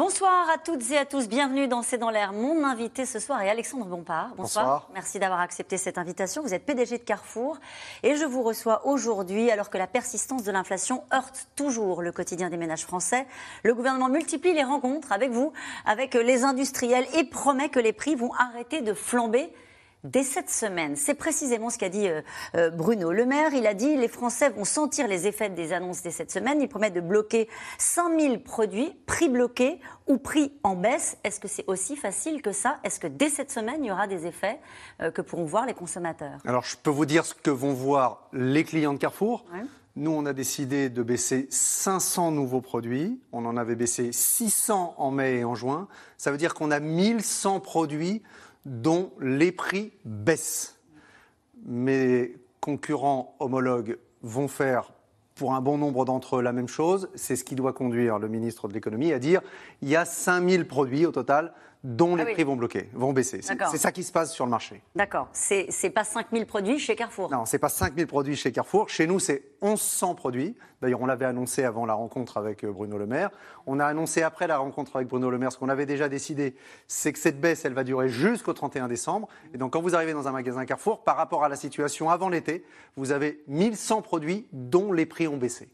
Bonsoir à toutes et à tous, bienvenue dans C'est dans l'air. Mon invité ce soir est Alexandre Bompard. Bonsoir. Merci d'avoir accepté cette invitation. Vous êtes PDG de Carrefour et je vous reçois aujourd'hui alors que la persistance de l'inflation heurte toujours le quotidien des ménages français. Le gouvernement multiplie les rencontres avec vous, avec les industriels et promet que les prix vont arrêter de flamber dès cette semaine. C'est précisément ce qu'a dit euh, euh, Bruno Le Maire. Il a dit les Français vont sentir les effets des annonces dès cette semaine. Il promet de bloquer 5000 produits, prix bloqués ou prix en baisse. Est-ce que c'est aussi facile que ça? Est-ce que dès cette semaine, il y aura des effets euh, que pourront voir les consommateurs? Alors, je peux vous dire ce que vont voir les clients de Carrefour. Nous, on a décidé de baisser 500 nouveaux produits. On en avait baissé 600 en mai et en juin. Ça veut dire qu'on a 1100 produits dont les prix baissent. Mes concurrents homologues vont faire pour un bon nombre d'entre eux la même chose. C'est ce qui doit conduire le ministre de l'économie à dire il y a 5000 produits au total dont les Ah oui. prix vont bloquer, vont baisser. C'est ça qui se passe sur le marché. D'accord. C'est c'est pas 5000 produits chez Carrefour. Non, c'est pas 5000 produits chez Carrefour. Chez nous, c'est 1100 produits. D'ailleurs, on l'avait annoncé avant la rencontre avec euh, Bruno Le Maire. On a annoncé après la rencontre avec Bruno Le Maire ce qu'on avait déjà décidé, c'est que cette baisse, elle va durer jusqu'au 31 décembre. Et donc, quand vous arrivez dans un magasin Carrefour, par rapport à la situation avant l'été, vous avez 1100 produits dont les prix ont baissé.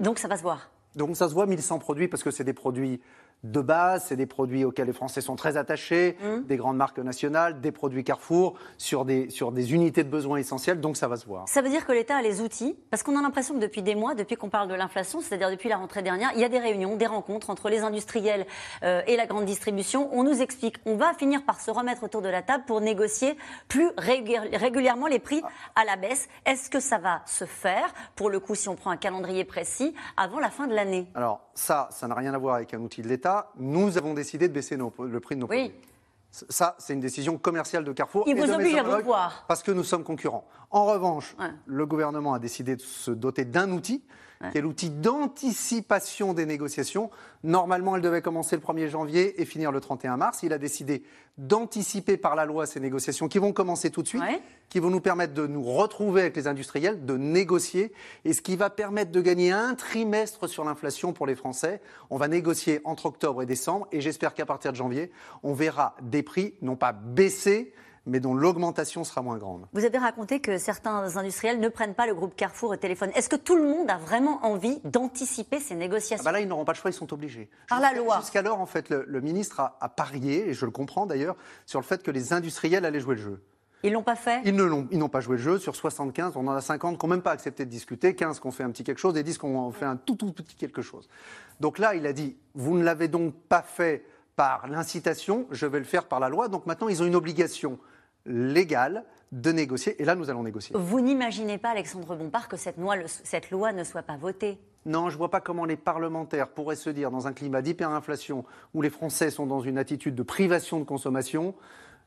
Donc ça va se voir. Donc ça se voit 1100 produits parce que c'est des produits de base, c'est des produits auxquels les Français sont très attachés, Mmh. des grandes marques nationales, des produits Carrefour, sur des, sur des unités de besoins essentielles, donc ça va se voir. Ça veut dire que l'État a les outils, parce qu'on a l'impression que depuis des mois, depuis qu'on parle de l'inflation, c'est-à-dire depuis la rentrée dernière, il y a des réunions, des rencontres entre les industriels euh, et la grande distribution. On nous explique, on va finir par se remettre autour de la table pour négocier plus régul- régulièrement les prix à la baisse. Est-ce que ça va se faire, pour le coup, si on prend un calendrier précis, avant la fin de l'année Alors ça, ça n'a rien à voir avec un outil de l'État. Nous avons décidé de baisser nos- le prix de nos Oui. produits. Ça, c'est une décision commerciale de Carrefour. Il et vous oblige à homologues, revoir. Parce que nous sommes concurrents. En revanche, Ouais. le gouvernement a décidé de se doter d'un outil, qui est l'outil d'anticipation des négociations. Normalement, elle devait commencer le 1er janvier et finir le 31 mars. Il a décidé d'anticiper par la loi ces négociations qui vont commencer tout de suite, Ouais. qui vont nous permettre de nous retrouver avec les industriels, de négocier, et ce qui va permettre de gagner un trimestre sur l'inflation pour les Français. On va négocier entre octobre et décembre, et j'espère qu'à partir de janvier, on verra des prix non pas baisser, mais dont l'augmentation sera moins grande. Vous avez raconté que certains industriels ne prennent pas le groupe Carrefour au téléphone. Est-ce que tout le monde a vraiment envie d'anticiper ces Ah négociations bah là, ils n'auront pas le choix, ils sont obligés. Par la loi. Jusqu'alors, en fait, le, le ministre a, a parié, et je le comprends d'ailleurs, sur le fait que les industriels allaient jouer le jeu. Ils l'ont pas fait Ils n'ont pas joué le jeu. Sur 75, on en a 50 qui n'ont même pas accepté de discuter, 15 qui ont fait un petit quelque chose et 10 qui ont fait un tout, tout petit quelque chose. Donc là, il a dit, vous ne l'avez donc pas fait par l'incitation, je vais le faire par la loi. Donc maintenant, ils ont une obligation légale de négocier. Et là, nous allons négocier. Vous n'imaginez pas, Alexandre Bompard, que cette loi, cette loi ne soit pas votée? Non, je ne vois pas comment les parlementaires pourraient se dire, dans un climat d'hyperinflation où les Français sont dans une attitude de privation de consommation,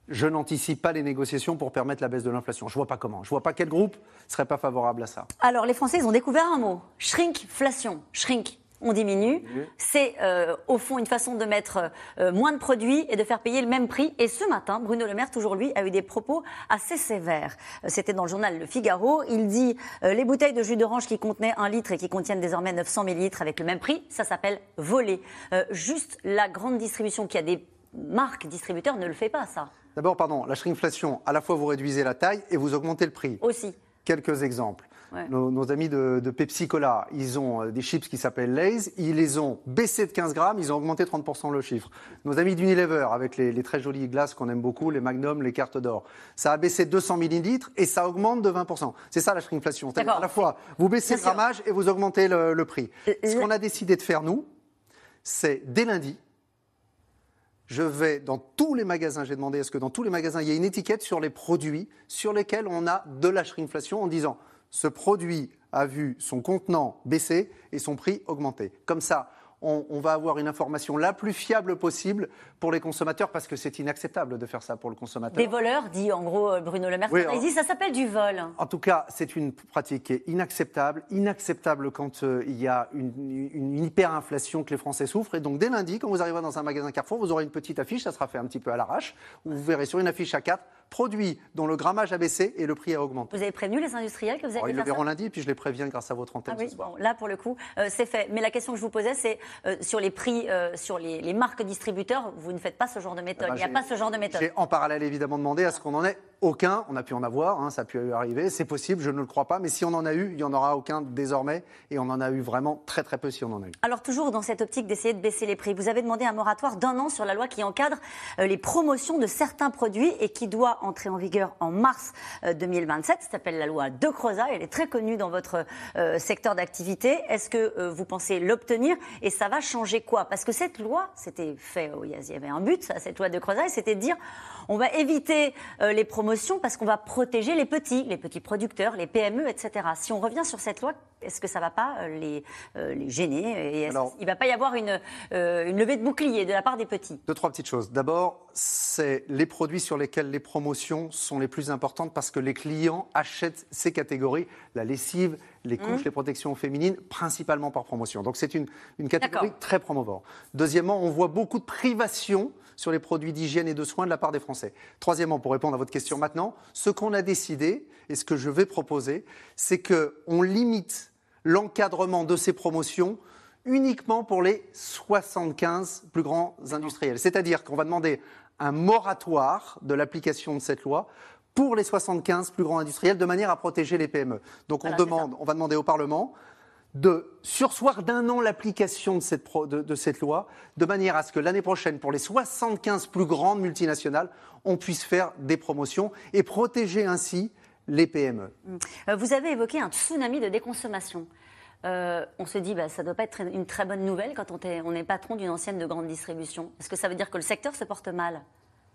je n'anticipe pas les négociations pour permettre la baisse de l'inflation. Je ne vois pas comment. Je ne vois pas quel groupe serait pas favorable à ça. Alors, les Français, ils ont découvert un mot shrinkflation. Shrink, on diminue. C'est euh, au fond une façon de mettre euh, moins de produits et de faire payer le même prix. Et ce matin, Bruno Le Maire, toujours lui, a eu des propos assez sévères. Euh, C'était dans le journal Le Figaro. Il dit euh, les bouteilles de jus d'orange qui contenaient un litre et qui contiennent désormais 900 millilitres avec le même prix, ça s'appelle voler. Juste la grande distribution qui a des marques distributeurs ne le fait pas, ça D'abord, pardon, la shrinkflation, à la fois vous réduisez la taille et vous augmentez le prix. aussi. Quelques exemples. Ouais. Nos, nos amis de, de Pepsi Cola, ils ont euh, des chips qui s'appellent Lay's, ils les ont baissés de 15 grammes, ils ont augmenté 30% le chiffre. Nos amis d'Unilever, avec les, les très jolies glaces qu'on aime beaucoup, les Magnum, les cartes d'or, ça a baissé de 200 millilitres et ça augmente de 20%. C'est ça la shrinkflation. À la fois, vous baissez le grammage et vous augmentez le, le prix. Ce qu'on a décidé de faire, nous, c'est dès lundi, je vais dans tous les magasins, j'ai demandé à ce que dans tous les magasins, il y ait une étiquette sur les produits sur lesquels on a de la shrinkflation en disant ce produit a vu son contenant baisser et son prix augmenter. Comme ça, on, va avoir une information la plus fiable possible pour les consommateurs parce que c'est inacceptable de faire ça pour le consommateur. Des voleurs, dit en gros euh, Bruno Le Maire. ça s'appelle du vol. En tout cas, c'est une pratique qui est inacceptable. Inacceptable quand euh, il y a une, une, hyperinflation que les Français souffrent. Et donc dès lundi, quand vous arriverez dans un magasin Carrefour, vous aurez une petite affiche, ça sera fait un petit peu à l'arrache, où vous verrez sur une affiche à 4 produits dont le grammage a baissé et le prix a augmenté. Vous avez prévenu les industriels que vous avez Ils le verront lundi, puis je les préviens grâce à votre antenne ah oui, là, pour le coup, euh, c'est fait. Mais la question que je vous posais, c'est euh, sur les prix, euh, sur les, marques distributeurs, vous ne faites pas ce genre de méthode. Eh ben, Il n'y a pas ce genre de méthode. J'ai en parallèle évidemment demandé à ce qu'on en ait aucun. On a pu en avoir, hein, ça a pu arriver, c'est possible, je ne le crois pas. Mais si on en a eu, il n'y en aura aucun désormais. Et on en a eu vraiment très très peu si on en a eu. Alors toujours dans cette optique d'essayer de baisser les prix, vous avez demandé un moratoire d'un an sur la loi qui encadre les promotions de certains produits et qui doit entrer en vigueur en mars 2027. Ça s'appelle la loi De Croza. Elle est très connue dans votre secteur d'activité. Est-ce que euh, vous pensez l'obtenir et ça va changer quoi? Parce que cette loi, c'était fait, oh, il y avait un but, cette loi de Creuset, c'était de dire on va éviter euh, les promotions parce qu'on va protéger les petits, les petits producteurs, les PME, etc. Si on revient sur cette loi, est-ce que ça ne va pas euh, les, les gêner et Il ne va pas y avoir une, une levée de bouclier de la part des petits? Deux, trois petites choses. D'abord, c'est les produits sur lesquels les promotions sont les plus importantes parce que les clients achètent ces catégories, la lessive, les couches, mmh. les protections féminines, principalement par promotion. Donc c'est une, une, catégorie très promovore. Deuxièmement, on voit beaucoup de privations sur les produits d'hygiène et de soins de la part des Français. Troisièmement, pour répondre à votre question maintenant, ce qu'on a décidé et ce que je vais proposer, c'est qu'on limite l'encadrement de ces promotions uniquement pour les 75 plus grands industriels. C'est-à-dire qu'on va demander un moratoire de l'application de cette loi pour les 75 plus grands industriels de manière à protéger les PME. Donc on, demande, on va demander au Parlement de sursoir d'un an l'application de cette, de, cette, loi, de manière à ce que l'année prochaine, pour les 75 plus grandes multinationales, on puisse faire des promotions et protéger ainsi les PME. Euh, vous avez évoqué un tsunami de déconsommation. Euh, on se dit, bah, ça ne doit pas être une très bonne nouvelle quand on est, on est patron d'une ancienne de grande distribution. Est-ce que ça veut dire que le secteur se porte mal?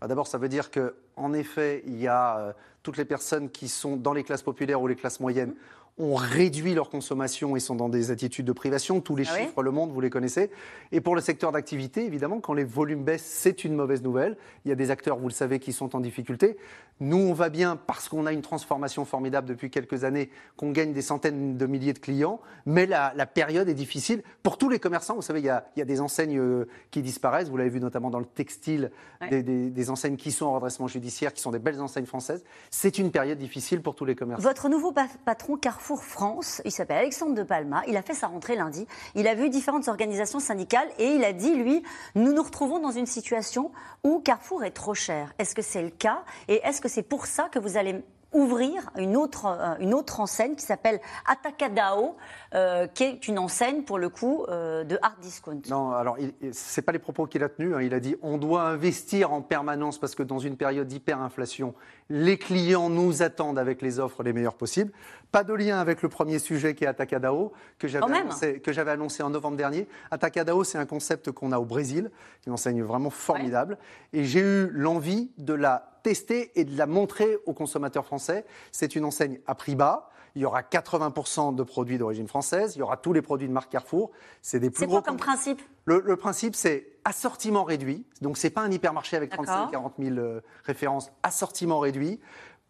Ah, D'abord, ça veut dire qu'en effet, il y a euh, toutes les personnes qui sont dans les classes populaires ou les classes moyennes ont réduit leur consommation et sont dans des attitudes de privation. Tous les ah chiffres le monde, vous les connaissez. Et pour le secteur d'activité, évidemment, quand les volumes baissent, c'est une mauvaise nouvelle. Il y a des acteurs, vous le savez, qui sont en difficulté. Nous, on va bien parce qu'on a une transformation formidable depuis quelques années, qu'on gagne des centaines de milliers de clients. Mais la, période est difficile pour tous les commerçants. Vous savez, il y a, des enseignes euh, qui disparaissent. Vous l'avez vu notamment dans le textile, des, des enseignes qui sont en redressement judiciaire, qui sont des belles enseignes françaises. C'est une période difficile pour tous les commerçants. Votre nouveau patron, Carrefour, Carrefour France. Il s'appelle Alexandre de Palma. Il a fait sa rentrée lundi. Il a vu différentes organisations syndicales et il a dit, lui, nous nous retrouvons dans une situation où Carrefour est trop cher. Est-ce que c'est le cas Et est-ce que c'est pour ça que vous allez ouvrir une autre, euh, une autre enseigne qui s'appelle Atacadao, euh, qui est une enseigne pour le coup euh, de hard discount. Non, alors ce n'est pas les propos qu'il a tenus. Hein. Il a dit on doit investir en permanence parce que dans une période d'hyperinflation, les clients nous attendent avec les offres les meilleures possibles. Pas de lien avec le premier sujet qui est Atacadao, que j'avais annoncé, annoncé, en novembre dernier. Atacadao, c'est un concept qu'on a au Brésil, une enseigne vraiment formidable. Et j'ai eu l'envie de la tester et de la montrer aux consommateurs français. C'est une enseigne à prix bas. Il y aura 80% de produits d'origine française. Il y aura tous les produits de marque Carrefour. C'est des plus C'est quoi comme principe? Le, principe, c'est assortiment réduit. Donc, ce n'est pas un hypermarché avec 35 40 000 références. Assortiment réduit.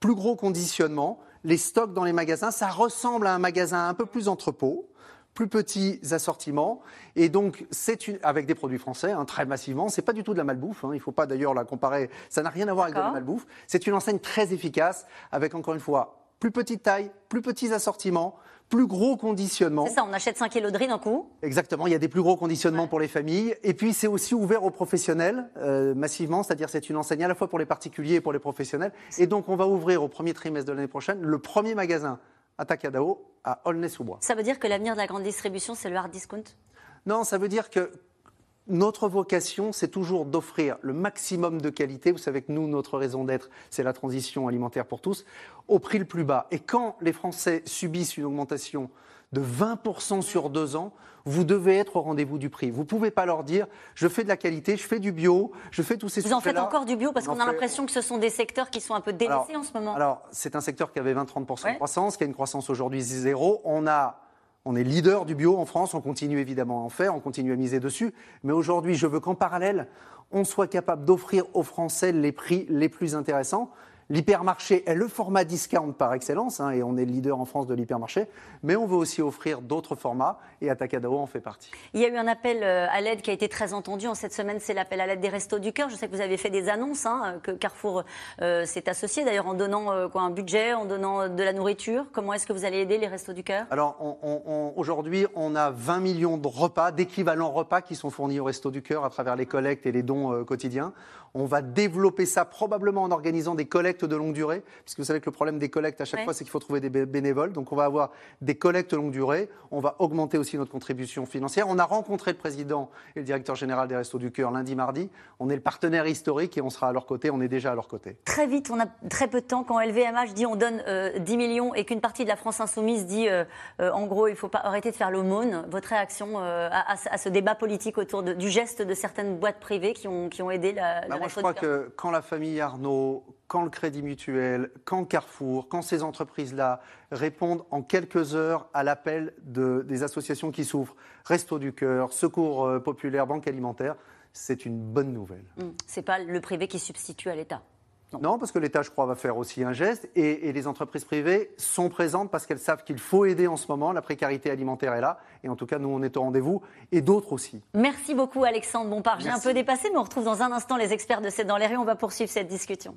Plus gros conditionnement. Les stocks dans les magasins, ça ressemble à un magasin un peu plus entrepôt plus petits assortiments. Et donc, c'est avec des produits français, hein, très massivement. C'est pas du tout de la malbouffe. Hein. il ne faut pas d'ailleurs la comparer. Ça n'a rien à voir avec de la malbouffe. C'est une enseigne très efficace, avec encore une fois plus petite taille, plus petits assortiments, plus gros conditionnement. C'est ça, on achète 5 kilos de riz d'un coup. Exactement, il y a des plus gros conditionnements pour les familles. Et puis c'est aussi ouvert aux professionnels euh, massivement, c'est-à-dire c'est une enseigne à la fois pour les particuliers et pour les professionnels. Et donc on va ouvrir au premier trimestre de l'année prochaine le premier magasin Atacadao à Aulnay-sous-Bois. Ça veut dire que l'avenir de la grande distribution, c'est le hard discount? Non, ça veut dire que notre vocation, c'est toujours d'offrir le maximum de qualité. Vous savez que nous, notre raison d'être, c'est la transition alimentaire pour tous, au prix le plus bas. Et quand les Français subissent une augmentation de 20% sur deux ans, vous devez être au rendez-vous du prix. Vous ne pouvez pas leur dire je fais de la qualité, je fais du bio, je fais tous ces Vous en faites encore du bio parce qu'on a l'impression que ce sont des secteurs qui sont un peu délaissés en ce moment. Alors, c'est un secteur qui avait 20-30% de croissance, qui a une croissance aujourd'hui zéro. On a On est leader du bio en France, on continue évidemment à en faire, on continue à miser dessus. Mais aujourd'hui, je veux qu'en parallèle, on soit capable d'offrir aux Français les prix les plus intéressants. L'hypermarché est le format discount par excellence, hein, et on est le leader en France de l'hypermarché, mais on veut aussi offrir d'autres formats, et Atacadao en fait partie. Il y a eu un appel euh, à l'aide qui a été très entendu en cette semaine, c'est l'appel à l'aide des Restos du Cœur. Je sais que vous avez fait des annonces, hein, que Carrefour euh, s'est associé, d'ailleurs en donnant euh, quoi, un budget, en donnant de la nourriture. Comment est-ce que vous allez aider les Restos du Cœur? Alors aujourd'hui, on a 20 millions de repas, d'équivalents repas qui sont fournis aux Restos du Cœur à travers les collectes et les dons quotidiens. On va développer ça probablement en organisant des collectes de longue durée, puisque vous savez que le problème des collectes à chaque fois, c'est qu'il faut trouver des bénévoles. Donc on va avoir des collectes longue durée. On va augmenter aussi notre contribution financière. On a rencontré le président et le directeur général des Restos du Cœur lundi, mardi. On est le partenaire historique et on sera à leur côté. On est déjà à leur côté. Très vite, on a très peu de temps. Quand LVMH dit on donne 10 euh, millions et qu'une partie de la France insoumise dit euh, euh, en gros il ne faut pas arrêter de faire l'aumône, votre réaction à, ce débat politique autour du geste de certaines boîtes privées qui ont, qui ont aidé la, bah, Moi, je crois que quand la famille Arnaud, quand le Crédit Mutuel, quand Carrefour, quand ces entreprises-là répondent en quelques heures à l'appel de, des associations qui souffrent, Resto du Cœur, Secours euh, Populaire, Banque Alimentaire, c'est une bonne nouvelle. Ce mmh. C'est pas le privé qui substitue à l'État. Non. parce que l'État, je crois, va faire aussi un geste. Et, les entreprises privées sont présentes parce qu'elles savent qu'il faut aider en ce moment. La précarité alimentaire est là. Et en tout cas, nous, on est au rendez-vous. Et d'autres aussi. Merci beaucoup, Alexandre Bompard. J'ai un peu dépassé, mais on retrouve dans un instant les experts de C'est dans les rues. On va poursuivre cette discussion.